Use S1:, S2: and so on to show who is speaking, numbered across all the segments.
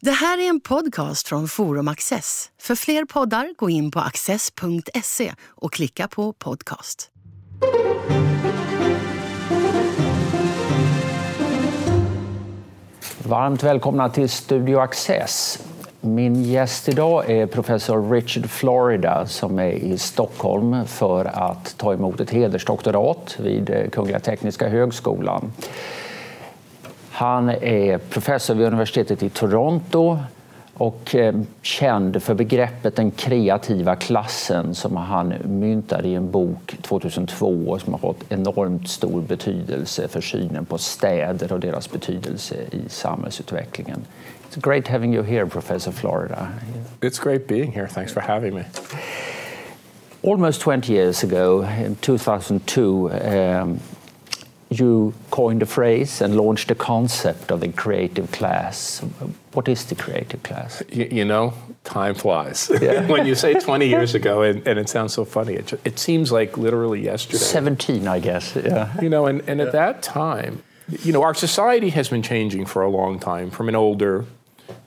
S1: Det här är en podcast från Forum Access. För fler poddar, gå in på access.se och klicka på podcast.
S2: Varmt välkomna till Studio Access. Min gäst idag är professor Richard Florida som är i Stockholm för att ta emot ett hedersdoktorat vid Kungliga Tekniska högskolan. Han är professor vid universitetet i Toronto och eh, känd för begreppet den kreativa klassen som han myntade i en bok 2002 och som har fått enormt stor betydelse för synen på städer och deras betydelse i samhällsutvecklingen. It's great having you here, Professor Florida.
S3: It's great being here. Thanks for having me.
S2: Almost 20 years ago, in 2002, um, you coined a phrase and launched the concept of the creative class. What is the creative class?
S3: You, you know, time flies. Yeah. when you say 20 years ago, and, and it sounds so funny, it, it, seems like literally yesterday.
S2: 17, I guess. Yeah.
S3: You know, and, and yeah. at that time, you know, our society has been changing for a long time from an older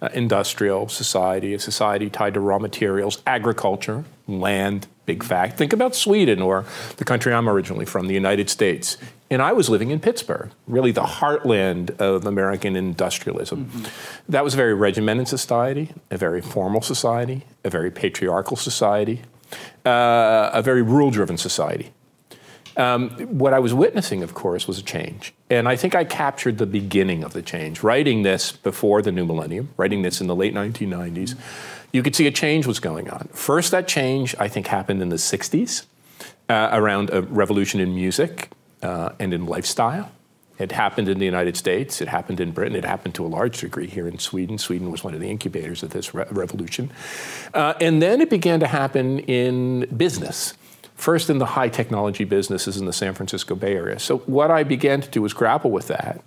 S3: uh, industrial society, a society tied to raw materials, agriculture, land, big fact. Think about Sweden or the country I'm originally from, the United States. And I was living in Pittsburgh, really the heartland of American industrialism. Mm-hmm. That was a very regimented society, a very formal society, a very patriarchal society, uh, a very rule driven society. Um, what I was witnessing, of course, was a change. And I think I captured the beginning of the change. Writing this before the new millennium, writing this in the late 1990s, you could see a change was going on. First, that change, I think, happened in the 60s uh, around a revolution in music uh, and in lifestyle. It happened in the United States. It happened in Britain. It happened to a large degree here in Sweden. Sweden was one of the incubators of this re- revolution. Uh, and then it began to happen in business. First, in the high technology businesses in the San Francisco Bay Area. So, what I began to do was grapple with that.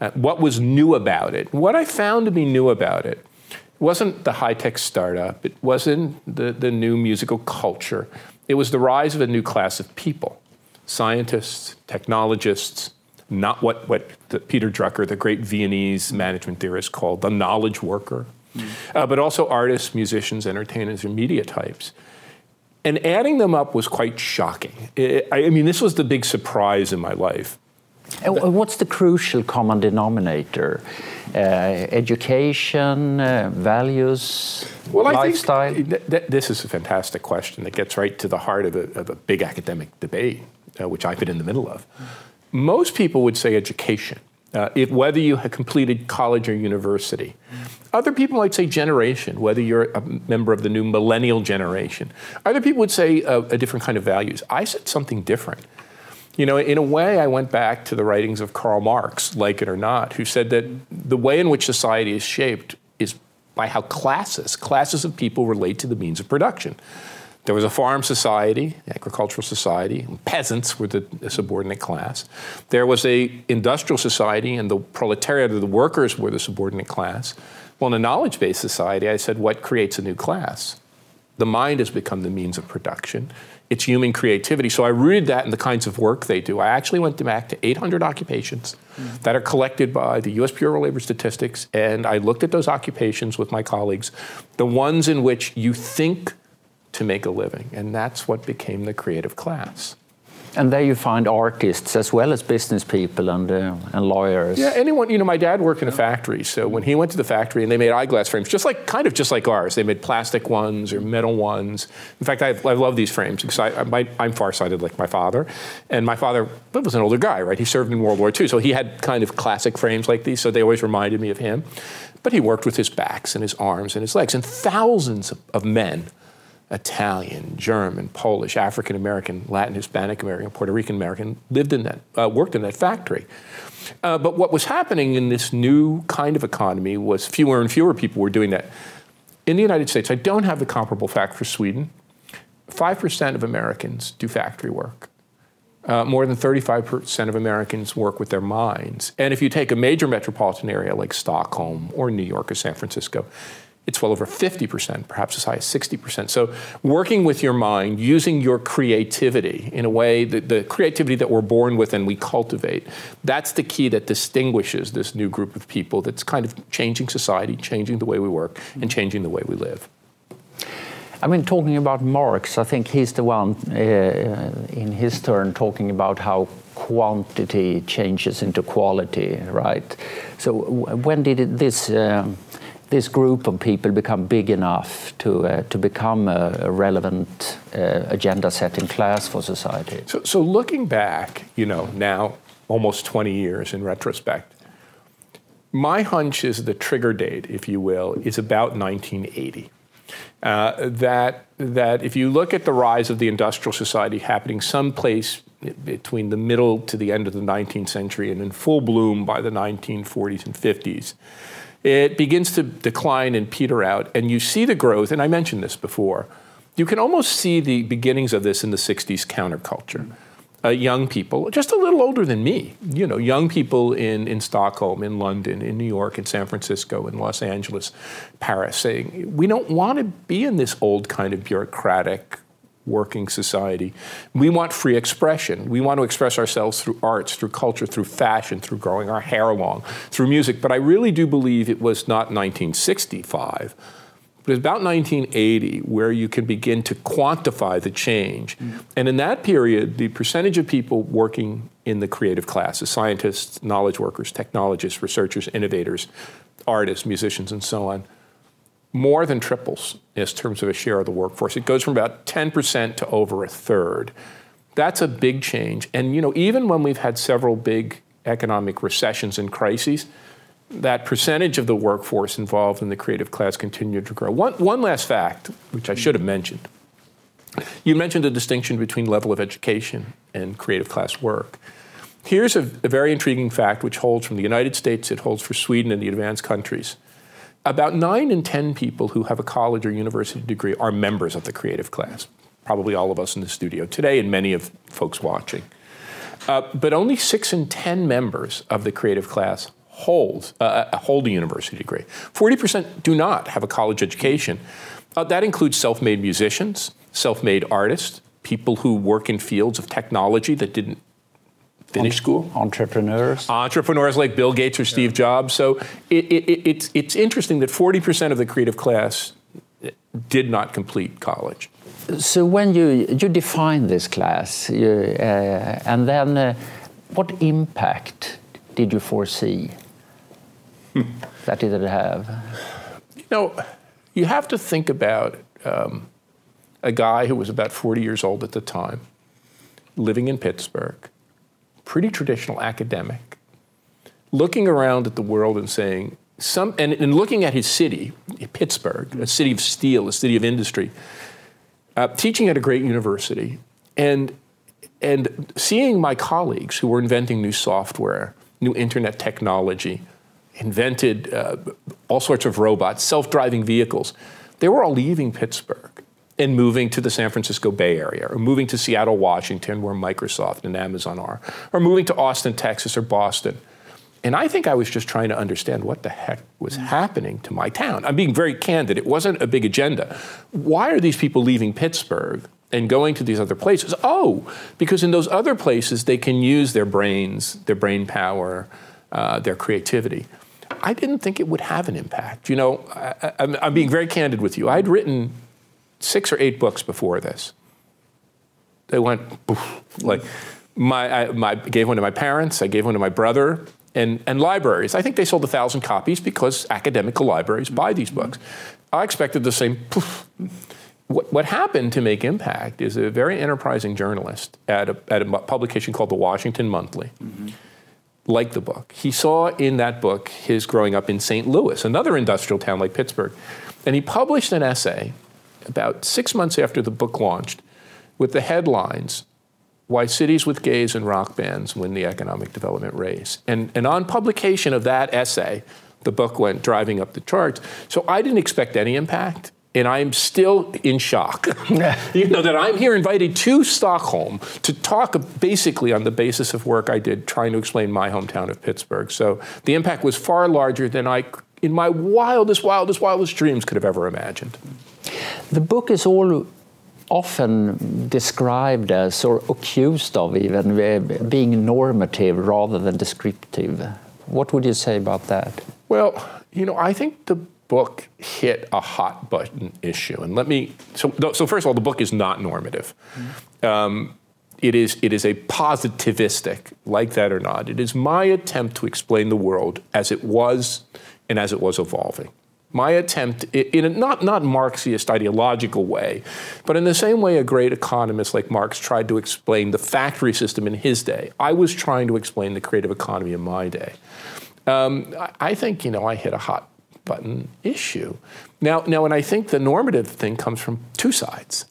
S3: Uh, what was new about it? What I found to be new about it wasn't the high tech startup, it wasn't the, the new musical culture. It was the rise of a new class of people scientists, technologists, not what, what Peter Drucker, the great Viennese management theorist, called the knowledge worker, mm. uh, but also artists, musicians, entertainers, and media types. And adding them up was quite shocking. It, I mean, this was the big surprise in my life.
S2: And what's the crucial common denominator? Uh, education, uh, values, well, lifestyle?
S3: Th- th- this is a fantastic question that gets right to the heart of a, of a big academic debate uh, which I've been in the middle of, most people would say education. Uh, if, whether you have completed college or university. Other people might say generation, whether you're a member of the new millennial generation. Other people would say a, a different kind of values. I said something different. You know, in a way, I went back to the writings of Karl Marx, like it or not, who said that the way in which society is shaped is by how classes, classes of people relate to the means of production. There was a farm society, agricultural society, and peasants were the, subordinate class. There was a industrial society, and the proletariat the workers were the subordinate class. Well, in a knowledge-based society, I said, what creates a new class? The mind has become the means of production. It's human creativity. So I rooted that in the kinds of work they do. I actually went back to 800 occupations mm-hmm. that are collected by the US Bureau of Labor Statistics, and I looked at those occupations with my colleagues, the ones in which you think to make a living. And that's what became the creative class.
S2: And there you find artists as well as business people and, uh, and lawyers.
S3: Yeah, anyone, you know, my dad worked in a factory. So when he went to the factory and they made eyeglass frames, just like, kind of just like ours, they made plastic ones or metal ones. In fact, I, I love these frames because I, am farsighted like my father. And my father was an older guy, right? He served in World War II. So he had kind of classic frames like these. So they always reminded me of him. But he worked with his backs and his arms and his legs. And thousands of men Italian, German, Polish, African American, Latin, Hispanic American, Puerto Rican American lived in that, uh, worked in that factory. Uh, but what was happening in this new kind of economy was fewer and fewer people were doing that. In the United States, I don't have the comparable fact for Sweden. 5% of Americans do factory work. Uh, more than 35% of Americans work with their minds. And if you take a major metropolitan area like Stockholm or New York or San Francisco, it's well over 50%, perhaps as high as 60%. So, working with your mind, using your creativity in a way, that the creativity that we're born with and we cultivate, that's the key that distinguishes this new group of people that's kind of changing society, changing the way we work, and changing the way we live.
S2: I mean, talking about Marx, I think he's the one uh, in his turn talking about how quantity changes into quality, right? So, when did this? Um, this group of people become big enough to, uh, to become a, a relevant uh, agenda setting class for society.
S3: So, so, looking back, you know, now almost 20 years in retrospect, my hunch is the trigger date, if you will, is about 1980. Uh, that, that if you look at the rise of the industrial society happening someplace between the middle to the end of the 19th century and in full bloom by the 1940s and 50s, it begins to decline and peter out, and you see the growth, and I mentioned this before. You can almost see the beginnings of this in the 60s counterculture. Uh, young people, just a little older than me, you know, young people in, in Stockholm, in London, in New York, in San Francisco, in Los Angeles, Paris, saying, we don't want to be in this old kind of bureaucratic working society. We want free expression. We want to express ourselves through arts, through culture, through fashion, through growing our hair long, through music. But I really do believe it was not 1965. But it's about 1980 where you can begin to quantify the change. Mm. And in that period, the percentage of people working in the creative classes scientists, knowledge workers, technologists, researchers, innovators, artists, musicians, and so on more than triples in terms of a share of the workforce. It goes from about 10% to over a third. That's a big change. And you know, even when we've had several big economic recessions and crises, that percentage of the workforce involved in the creative class continued to grow. One, one last fact, which I should have mentioned. You mentioned the distinction between level of education and creative class work. Here's a, a very intriguing fact which holds from the United States, it holds for Sweden and the advanced countries about nine in 10 people who have a college or university degree are members of the creative class. Probably all of us in the studio today and many of folks watching. Uh, but only six in 10 members of the creative class hold, uh, uh hold a university degree. 40% do not have a college education. Uh, that includes self made musicians, self made artists, people who work in fields of technology that didn't finish school.
S2: Entrepreneurs.
S3: Entrepreneurs like Bill Gates or Steve yeah. Jobs. So it, it, it's, it's interesting that 40% of the creative class did not complete college.
S2: So when you, you define this class, you, uh, and then uh, what impact did you foresee that it would have?
S3: You know, you have to think about um, a guy who was about 40 years old at the time, living in Pittsburgh, pretty traditional academic, looking around at the world and saying, some, and, and looking at his city, Pittsburgh, a city of steel, a city of industry, uh, teaching at a great university, and, and seeing my colleagues who were inventing new software, new internet technology, invented uh, all sorts of robots, self driving vehicles, they were all leaving Pittsburgh and moving to the San Francisco Bay Area, or moving to Seattle, Washington, where Microsoft and Amazon are, or moving to Austin, Texas, or Boston. And I think I was just trying to understand what the heck was happening to my town. I'm being very candid. It wasn't a big agenda. Why are these people leaving Pittsburgh and going to these other places? Oh, because in those other places they can use their brains, their brain power, uh, their creativity. I didn't think it would have an impact. You know, I, am being very candid with you. I'd written six or eight books before this. They went like my, I my, gave one to my parents, I gave one to my brother, and, and libraries. I think they sold a thousand copies because academic libraries buy these books. I expected the same. Poof. What, what happened to make impact is a very enterprising journalist at a, at a publication called the Washington Monthly. Mm-hmm liked the book. He saw in that book his growing up in St. Louis, another industrial town like Pittsburgh. And he published an essay about six months after the book launched with the headlines Why Cities with Gays and Rock Bands Win the Economic Development Race. And, and on publication of that essay, the book went driving up the charts. So I didn't expect any impact. And I'm still in shock. you know, that I'm here invited to Stockholm to talk basically on the basis of work I did trying to explain my hometown of Pittsburgh. So the impact was far larger than I in my wildest, wildest, wildest dreams could have ever imagined.
S2: The book is all often described as, or accused of even, being normative rather than descriptive. What would you say about that?
S3: Well, you know, I think the book hit a hot button issue. And let me, so, so first of all, the book is not normative. Mm-hmm. Um, it is, it is a positivistic, like that or not. It is my attempt to explain the world as it was and as it was evolving. My attempt, in a not, not Marxist ideological way, but in the same way a great economist like Marx tried to explain the factory system in his day, I was trying to explain the creative economy in my day. Um, I think, you know, I hit a hot button issue. Now, now, and I think the normative thing comes from two sides.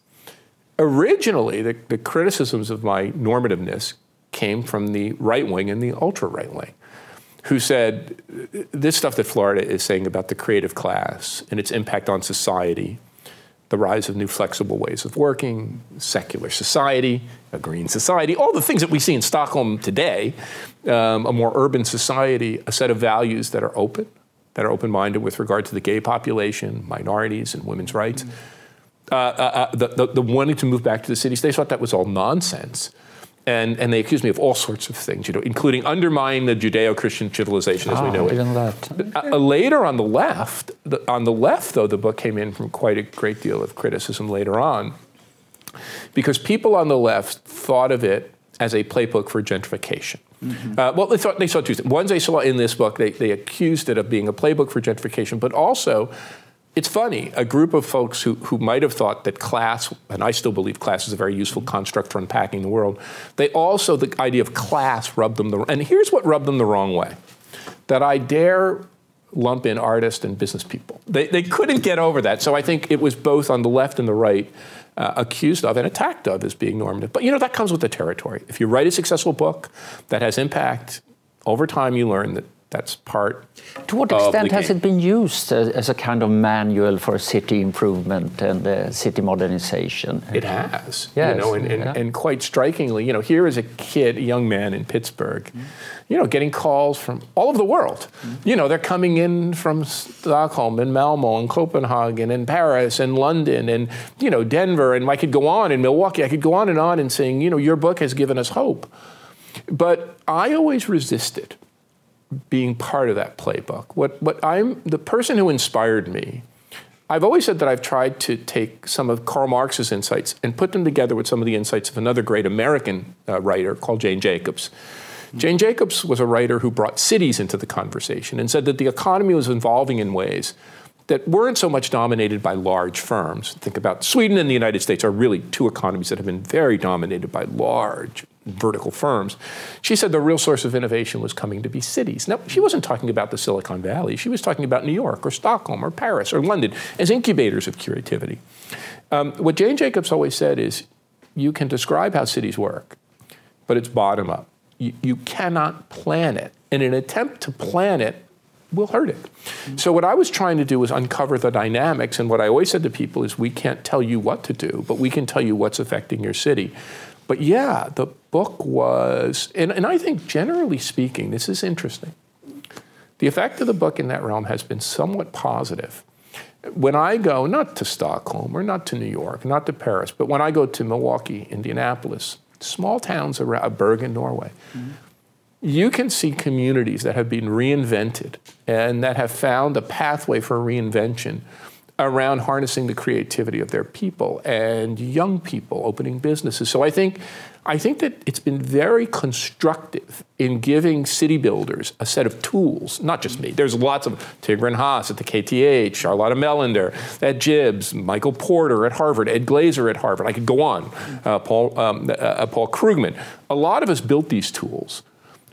S3: Originally, the, the criticisms of my normativeness came from the right wing and the ultra right wing who said this stuff that Florida is saying about the creative class and its impact on society, the rise of new flexible ways of working, secular society, a green society, all the things that we see in Stockholm today, um, a more urban society, a set of values that are open, that are open minded with regard to the gay population, minorities, and women's rights. Mm-hmm. Uh, uh, the, the, the wanting to move back to the cities, they thought that was all nonsense and, and they accused me of all sorts of things, you know, including undermining the Judeo-Christian civilization as we ah, know it.
S2: That.
S3: Uh, uh, later on the left, the, on the left though, the book came in from quite a great deal of criticism later on, because people on the left thought of it as a playbook for gentrification. Mm-hmm. Uh, well, they thought they saw two things. One, they saw in this book, they, they accused it of being a playbook for gentrification, but also it's funny, a group of folks who, who might have thought that class, and I still believe class is a very useful construct for unpacking the world, they also, the idea of class rubbed them the And here's what rubbed them the wrong way that I dare lump in artists and business people. They, they couldn't get over that. So I think it was both on the left and the right uh, accused of and attacked of as being normative. But you know, that comes with the territory. If you write a successful book that has impact, over time you learn that that's part.
S2: To what extent has it been used as, as, a kind of manual for city improvement and uh, city modernization?
S3: It has. Yes. You know, and, and, yeah. and, quite strikingly, you know, here is a kid, a young man in Pittsburgh, mm. you know, getting calls from all over the world. Mm. You know, they're coming in from Stockholm and Malmo and Copenhagen and Paris and London and, you know, Denver. And I could go on in Milwaukee. I could go on and on and saying, you know, your book has given us hope. But I always resisted being part of that playbook. What, what I'm, the person who inspired me, I've always said that I've tried to take some of Karl Marx's insights and put them together with some of the insights of another great American uh, writer called Jane Jacobs. Jane Jacobs was a writer who brought cities into the conversation and said that the economy was evolving in ways that weren't so much dominated by large firms. Think about Sweden and the United States are really two economies that have been very dominated by large vertical firms. She said the real source of innovation was coming to be cities. Now, she wasn't talking about the Silicon Valley. She was talking about New York or Stockholm or Paris or London as incubators of creativity. Um, what Jane Jacobs always said is you can describe how cities work, but it's bottom up. You, you cannot plan it. In an attempt to plan it, will hurt it. So what I was trying to do was uncover the dynamics, and what I always said to people is we can't tell you what to do, but we can tell you what's affecting your city. But yeah, the book was, and, and I think generally speaking, this is interesting. The effect of the book in that realm has been somewhat positive. When I go, not to Stockholm or not to New York, not to Paris, but when I go to Milwaukee, Indianapolis, small towns around Bergen, Norway, mm-hmm. you can see communities that have been reinvented and that have found a pathway for reinvention around harnessing the creativity of their people and young people opening businesses. So I think I think that it's been very constructive in giving city builders a set of tools, not just me. There's lots of Tigran Haas at the KTH, Charlotta Mellander at Jibs, Michael Porter at Harvard, Ed Glaeser at Harvard. I could go on, uh, Paul, um, uh, Paul Krugman. A lot of us built these tools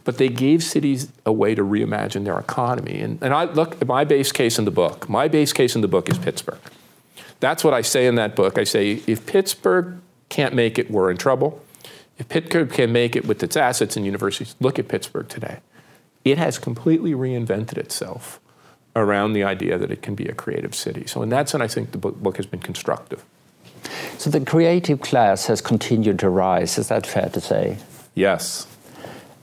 S3: but they gave cities a way to reimagine their economy. And, and I look, my base case in the book, my base case in the book is Pittsburgh. That's what I say in that book. I say if Pittsburgh can't make it, we're in trouble. If Pittsburgh can make it with its assets and universities, look at Pittsburgh today. It has completely reinvented itself around the idea that it can be a creative city. So in that sense, I think the book, book has been constructive.
S2: So the creative class has continued to rise. Is that fair to say?
S3: Yes.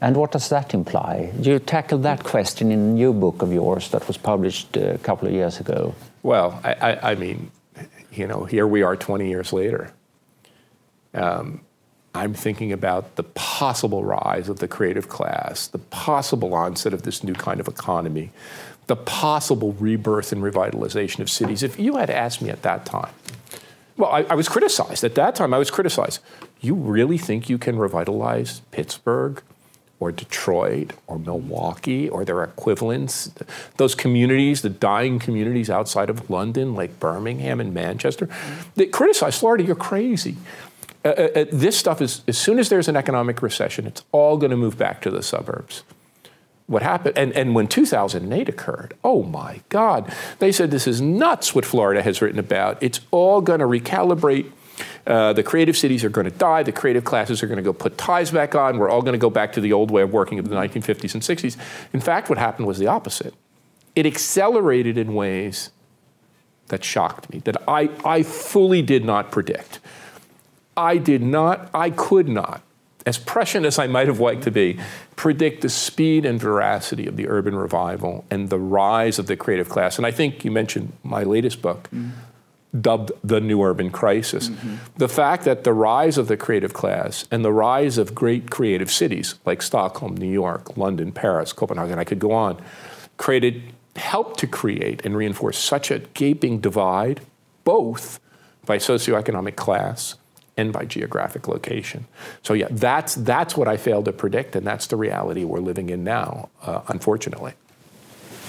S2: And what does that imply? You tackled that question in a new book of yours that was published a couple of years ago.
S3: Well, I, I, I mean, you know, here we are 20 years later. Um, I'm thinking about the possible rise of the creative class, the possible onset of this new kind of economy, the possible rebirth and revitalization of cities. If you had asked me at that time, well, I, I was criticized. At that time, I was criticized. You really think you can revitalize Pittsburgh or Detroit or Milwaukee or their equivalents, those communities, the dying communities outside of London, like Birmingham and Manchester, they criticize Florida, you're crazy. Uh, uh, uh, this stuff is, as soon as there's an economic recession, it's all going to move back to the suburbs. What happened, and, and when 2008 occurred, oh my God, they said this is nuts what Florida has written about. It's all going to recalibrate uh, the creative cities are going to die. The creative classes are going to go put ties back on. We're all going to go back to the old way of working of the 1950s and 60s. In fact, what happened was the opposite. It accelerated in ways that shocked me, that I, I fully did not predict. I did not, I could not, as prescient as I might have liked to be, predict the speed and veracity of the urban revival and the rise of the creative class. And I think you mentioned my latest book. Mm dubbed the new urban crisis. Mm-hmm. The fact that the rise of the creative class and the rise of great creative cities like Stockholm, New York, London, Paris, Copenhagen, I could go on, created, helped to create and reinforce such a gaping divide, both by socioeconomic class and by geographic location. So yeah, that's that's what I failed to predict, and that's the reality we're living in now, uh, unfortunately.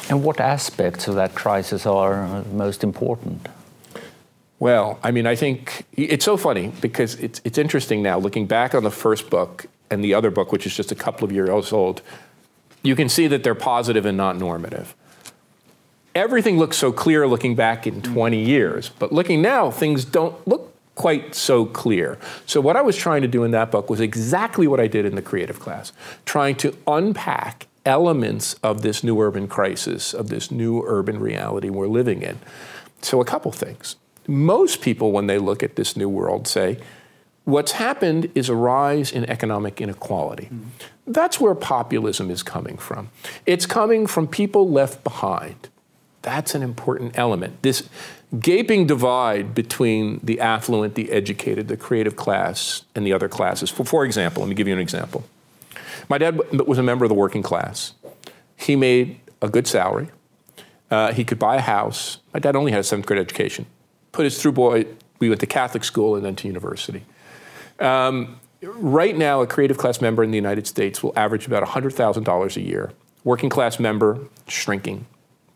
S2: And what aspects of that crisis are most important?
S3: Well, I mean, I think it's so funny because it's, it's interesting now, looking back on the first book and the other book, which is just a couple of years old, you can see that they're positive and not normative. Everything looks so clear looking back in 20 years, but looking now, things don't look quite so clear. So, what I was trying to do in that book was exactly what I did in the creative class, trying to unpack elements of this new urban crisis, of this new urban reality we're living in. So, a couple things most people, when they look at this new world, say, what's happened is a rise in economic inequality. Mm. That's where populism is coming from. It's coming from people left behind. That's an important element. This gaping divide between the affluent, the educated, the creative class, and the other classes. For, for example, let me give you an example. My dad was a member of the working class. He made a good salary. Uh, he could buy a house. My dad only had a seventh grade education put us through boy. We went to Catholic school and then to university. Um, right now, a creative class member in the United States will average about $100,000 a year. Working class member, shrinking.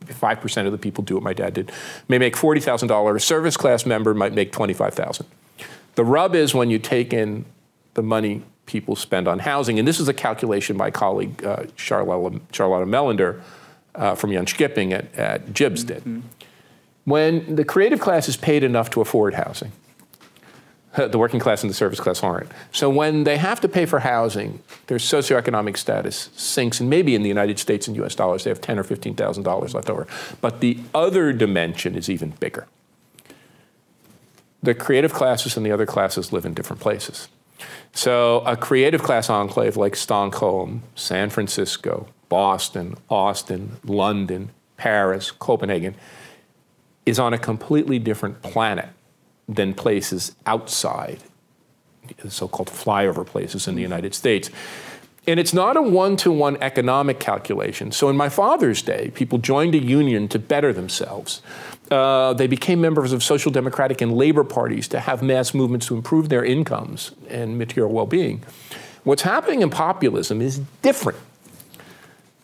S3: 5% of the people do what my dad did. May make $40,000. Service class member might make 25000 The rub is when you take in the money people spend on housing, and this is a calculation my colleague uh, Charlotta, Charlotta uh, from Jönköping at, at Jibs did. Mm-hmm when the creative class is paid enough to afford housing. Uh, the working class and the service class aren't. So when they have to pay for housing, their socioeconomic status sinks, and maybe in the United States in U.S. dollars they have ten or fifteen thousand dollars left over. But the other dimension is even bigger. The creative classes and the other classes live in different places. So a creative class enclave like Stockholm, San Francisco, Boston, Austin, London, Paris, Copenhagen is on a completely different planet than places outside, the so called flyover places in the United States. And it's not a one to one economic calculation. So, in my father's day, people joined a union to better themselves. Uh, they became members of social democratic and labor parties to have mass movements to improve their incomes and material well being. What's happening in populism is different.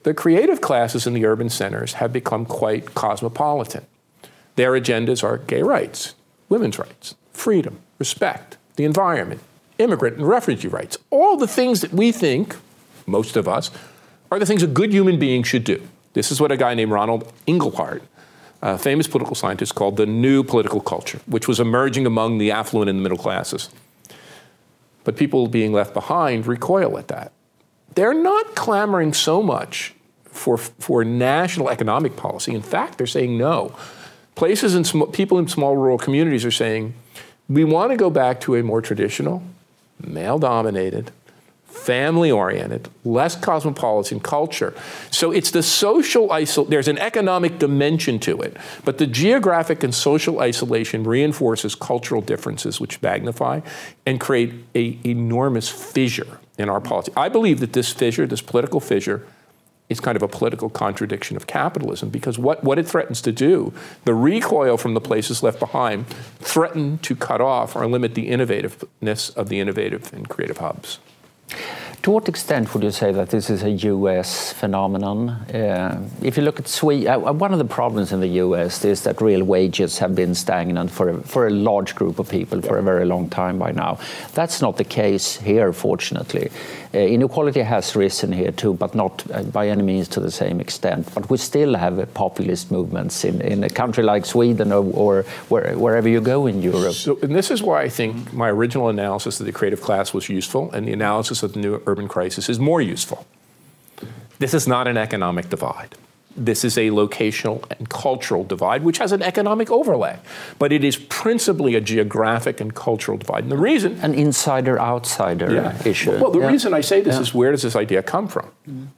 S3: The creative classes in the urban centers have become quite cosmopolitan. Their agendas are gay rights, women's rights, freedom, respect, the environment, immigrant and refugee rights. All the things that we think, most of us, are the things a good human being should do. This is what a guy named Ronald Inglehart, a famous political scientist, called the new political culture, which was emerging among the affluent and the middle classes. But people being left behind recoil at that. They're not clamoring so much for, for national economic policy. In fact, they're saying no places and people in small rural communities are saying, we want to go back to a more traditional, male dominated, family oriented, less cosmopolitan culture. So it's the social isol there's an economic dimension to it, but the geographic and social isolation reinforces cultural differences which magnify and create a enormous fissure in our politics. I believe that this fissure, this political fissure, is kind of a political contradiction of capitalism because what, what it threatens to do, the recoil from the places left behind, threaten to cut off or limit the innovativeness of the innovative and creative hubs.
S2: To what extent would you say that this is a US phenomenon? Uh, if you look at Sweden, uh, uh, one of the problems in the US is that real wages have been stagnant for a, for a large group of people for a very long time by now. That's not the case here, fortunately. Uh, inequality has risen here too, but not uh, by any means to the same extent. But we still have populist movements in, in a country like Sweden or, or where, wherever you go in Europe.
S3: So, and this is why I think my original analysis of the creative class was useful, and the analysis of the new urban crisis is more useful. This is not an economic divide. This is a locational and cultural divide, which has an economic overlay. But it is principally a geographic and cultural divide. And the reason.
S2: An insider outsider
S3: yeah.
S2: issue.
S3: Well, the
S2: yeah.
S3: reason I say this yeah. is where does this idea come from? Mm.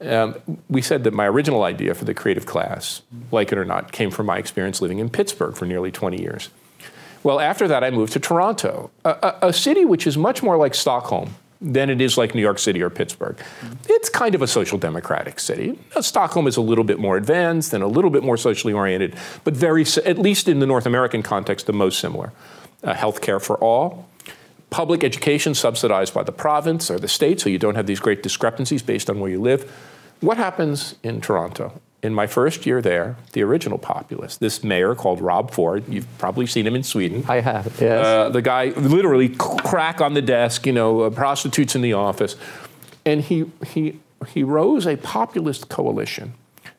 S3: Um, we said that my original idea for the creative class, like it or not, came from my experience living in Pittsburgh for nearly 20 years. Well, after that, I moved to Toronto, a, a, a city which is much more like Stockholm than it is like New York City or Pittsburgh. It's kind of a social democratic city. Stockholm is a little bit more advanced and a little bit more socially oriented, but very, at least in the North American context, the most similar. Uh, health care for all, public education subsidized by the province or the state, so you don't have these great discrepancies based on where you live. What happens in Toronto? In my first year there, the original populist, this mayor called Rob Ford, you've probably seen him in Sweden.
S2: I have, yes. Uh,
S3: the guy literally crack on the desk, you know, uh, prostitutes in the office. And he, he, he rose a populist coalition,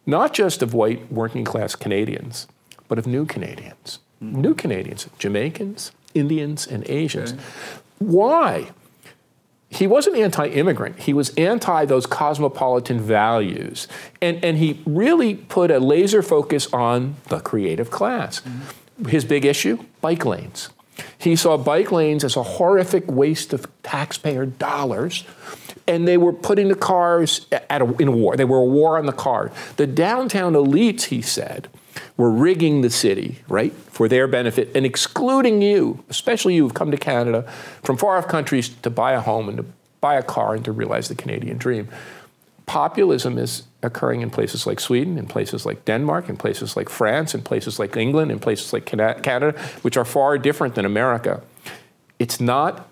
S3: not just of white working class Canadians, but of new Canadians. Mm-hmm. New Canadians, Jamaicans, Indians, and Asians. Okay. Why? He wasn't anti immigrant. He was anti those cosmopolitan values. And, and he really put a laser focus on the creative class. Mm-hmm. His big issue bike lanes. He saw bike lanes as a horrific waste of taxpayer dollars. And they were putting the cars at a, in a war. They were a war on the car. The downtown elites, he said, were rigging the city, right, for their benefit and excluding you, especially you who've come to Canada from far off countries to buy a home and to buy a car and to realize the Canadian dream. Populism is occurring in places like Sweden, in places like Denmark, in places like France, in places like England, in places like Canada, which are far different than America. It's not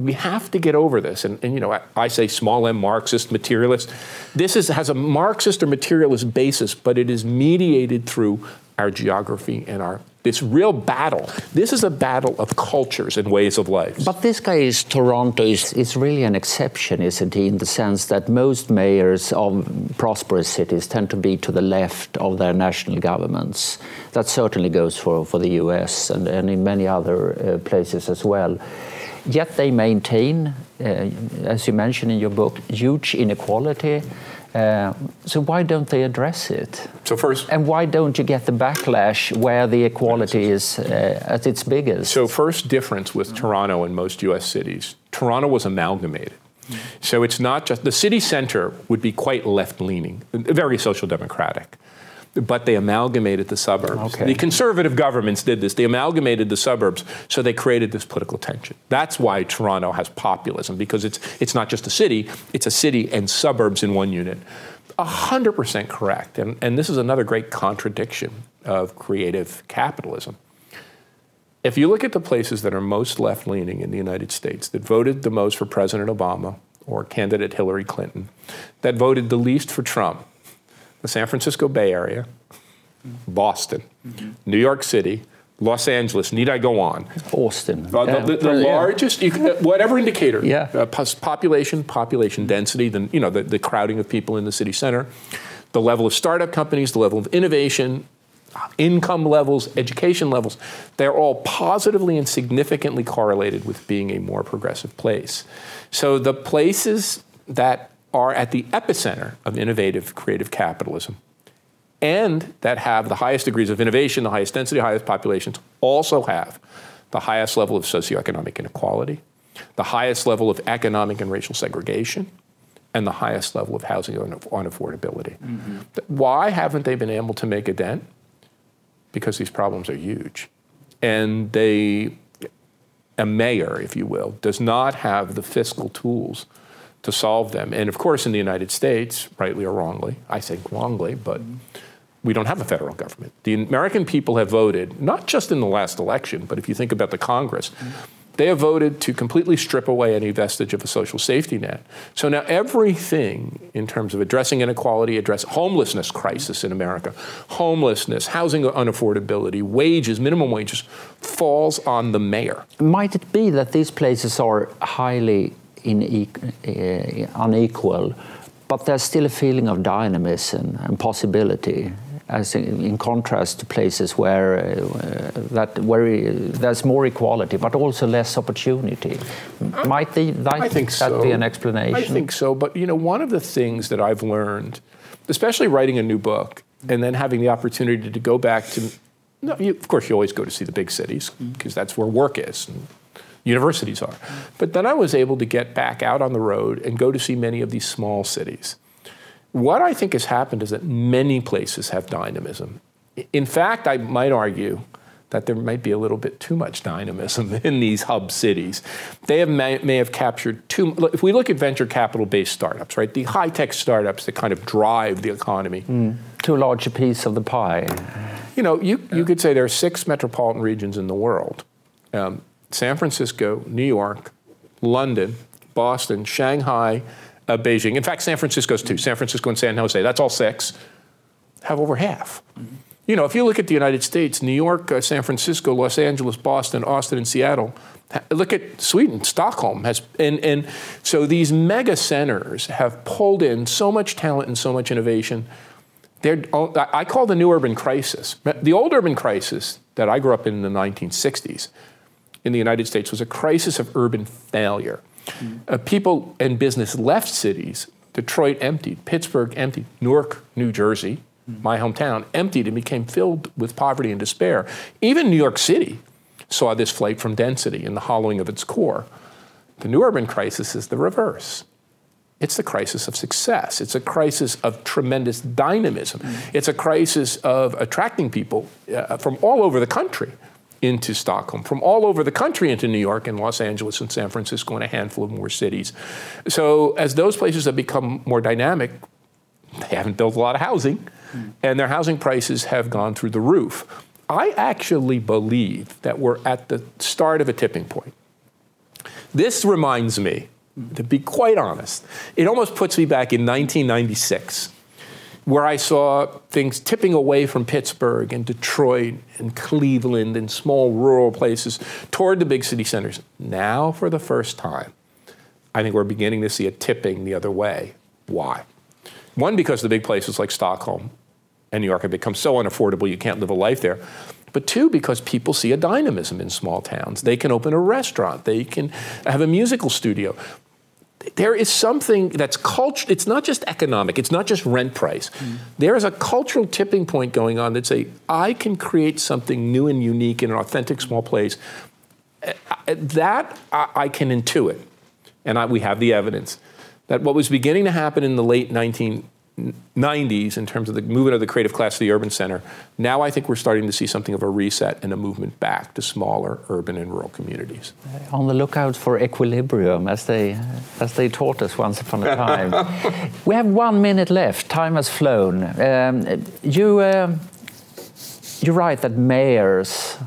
S3: we have to get over this. And, and you know, I, I, say small m Marxist, materialist. This is, has a Marxist or materialist basis, but it is mediated through our geography and our this real battle. This is a battle of cultures and ways of life.
S2: But this guy is Toronto is, is really an exception, isn't he, in the sense that most mayors of prosperous cities tend to be to the left of their national governments. That certainly goes for, for the US and, and in many other uh, places as well. Yet they maintain, uh, as you mentioned in your book, huge inequality. Uh, so why don't they address it?
S3: So first,
S2: and why don't you get the backlash where the equality is uh, at its biggest?
S3: So first difference with Toronto and most U.S. cities: Toronto was amalgamated. So it's not just the city center would be quite left-leaning, very social democratic but they amalgamated the suburbs. Okay. The conservative governments did this. They amalgamated the suburbs, so they created this political tension. That's why Toronto has populism, because it's, it's not just a city, it's a city and suburbs in one unit. 100% correct. And, and this is another great contradiction of creative capitalism. If you look at the places that are most left leaning in the United States, that voted the most for President Obama or candidate Hillary Clinton, that voted the least for Trump, the San Francisco Bay Area, Boston, mm-hmm. New York City, Los Angeles. Need I go on?
S2: Austin.
S3: Uh, the, the, the yeah. largest, you, uh, whatever indicator.
S2: Yeah. Uh,
S3: population, population density, the, you know, the, the crowding of people in the city center, the level of startup companies, the level of innovation, income levels, education levels, they're all positively and significantly correlated with being a more progressive place. So the places that are at the epicenter of innovative creative capitalism and that have the highest degrees of innovation, the highest density, highest populations, also have the highest level of socioeconomic inequality, the highest level of economic and racial segregation, and the highest level of housing unaffordability. Mm-hmm. Why haven't they been able to make a dent? Because these problems are huge. And they, a mayor, if you will, does not have the fiscal tools to solve them. And of course, in the United States, rightly or wrongly, I think wrongly, but we don't have a federal government. The American people have voted, not just in the last election, but if you think about the Congress, they have voted to completely strip away any vestige of a social safety net. So now everything in terms of addressing inequality, address homelessness crisis in America, homelessness, housing unaffordability, wages, minimum wages, falls on the mayor.
S2: Might it be that these places are highly Eh, unequal, but there's still a feeling of dynamism and possibility? as in, in, contrast to places where uh, that where there's more equality, but also less opportunity. Mm-hmm. Might, the,
S3: I think
S2: that
S3: so.
S2: be an explanation? I
S3: think so. But you know, one of the things that I've learned, especially writing a new book and then having the opportunity to go back to, no, you, of course, you always go to see the big cities mm. because that's where work is. And, universities are. But then I was able to get back out on the road and go to see many of these small cities. What I think has happened is that many places have dynamism. In fact, I might argue that there might be a little bit too much dynamism in these hub cities. They have, may, may have captured too. If we look at venture capital-based startups, right, the high-tech startups that kind of drive the economy, mm,
S2: too large a piece of the pie.
S3: You know, you, you could say there are six metropolitan regions in the world: um, San Francisco, New York, London, Boston, Shanghai, uh, Beijing. In fact, San Francisco's too. San Francisco and San Jose, that's all six, have over half. You know, if you look at the United States, New York, uh, San Francisco, Los Angeles, Boston, Austin, and Seattle, look at Sweden, Stockholm has, and, and so these mega centers have pulled in so much talent and so much innovation. They're, I call the new urban crisis. The old urban crisis that I grew up in in the 1960s in the United States was a crisis of urban failure. Uh, people and business left cities. Detroit emptied, Pittsburgh emptied, Newark, New Jersey, my hometown, emptied and became filled with poverty and despair. Even New York City saw this flight from density and the hollowing of its core. The new urban crisis is the reverse. It's the crisis of success. It's a crisis of tremendous dynamism. Mm. It's a crisis of attracting people uh, from all over the country into Stockholm, from all over the country into New York and Los Angeles and San Francisco and a handful of more cities. So as those places have become more dynamic, they haven't built a lot of housing, mm. and their housing prices have gone through the roof. I actually believe that we're at the start of a tipping point. This reminds me, to be quite honest, it almost puts me back in 1996 where I saw things tipping away from Pittsburgh and Detroit and Cleveland and small rural places toward the big city centers. Now, for the first time, I think we're beginning to see a tipping the other way. Why? One, because the big places like Stockholm and New York have become so unaffordable you can't live a life there. But two, because people see a dynamism in small towns. They can open a restaurant, they can have a musical studio there is something that's culture. It's not just economic. It's not just rent price. Mm. There is a cultural tipping point going on that say I can create something new and unique in an authentic small place. Uh, uh, that I can intuit, and I, we have the evidence that what was beginning to happen in the late 19 90s in terms of the movement of the creative class to the urban center. Now I think we're starting to see something of a reset and a movement back to smaller urban and rural communities.
S2: On the lookout for equilibrium, as they, as they taught us once upon a time. we have one minute left. Time has flown. Um, you, uh, you write that mayors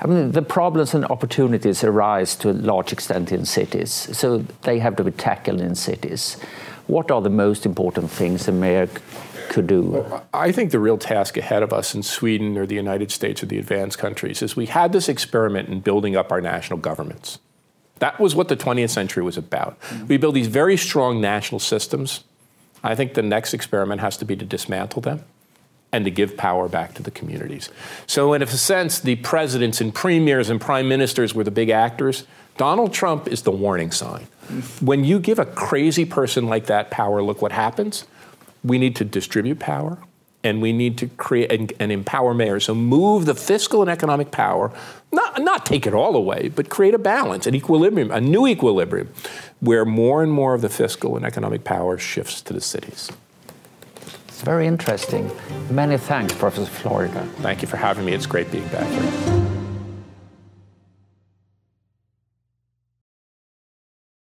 S2: I mean, the problems and opportunities arise to a large extent in cities, so they have to be tackled in cities. What are the most important things mayor could do? Well,
S3: I think the real task ahead of us in Sweden or the United States or the advanced countries is we had this experiment in building up our national governments. That was what the 20th century was about. Mm-hmm. We build these very strong national systems. I think the next experiment has to be to dismantle them and to give power back to the communities. So, in a sense, the presidents and premiers and prime ministers were the big actors. Donald Trump is the warning sign. When you give a crazy person like that power, look what happens. We need to distribute power. and we need to create and, and, empower mayors. So move the fiscal and economic power, not, not take it all away, but create a balance, an equilibrium, a new equilibrium, where more and more of the fiscal and economic power shifts to the cities.
S2: It's very interesting. Many thanks, Professor Florida.
S3: Thank you for having me. It's great being back here.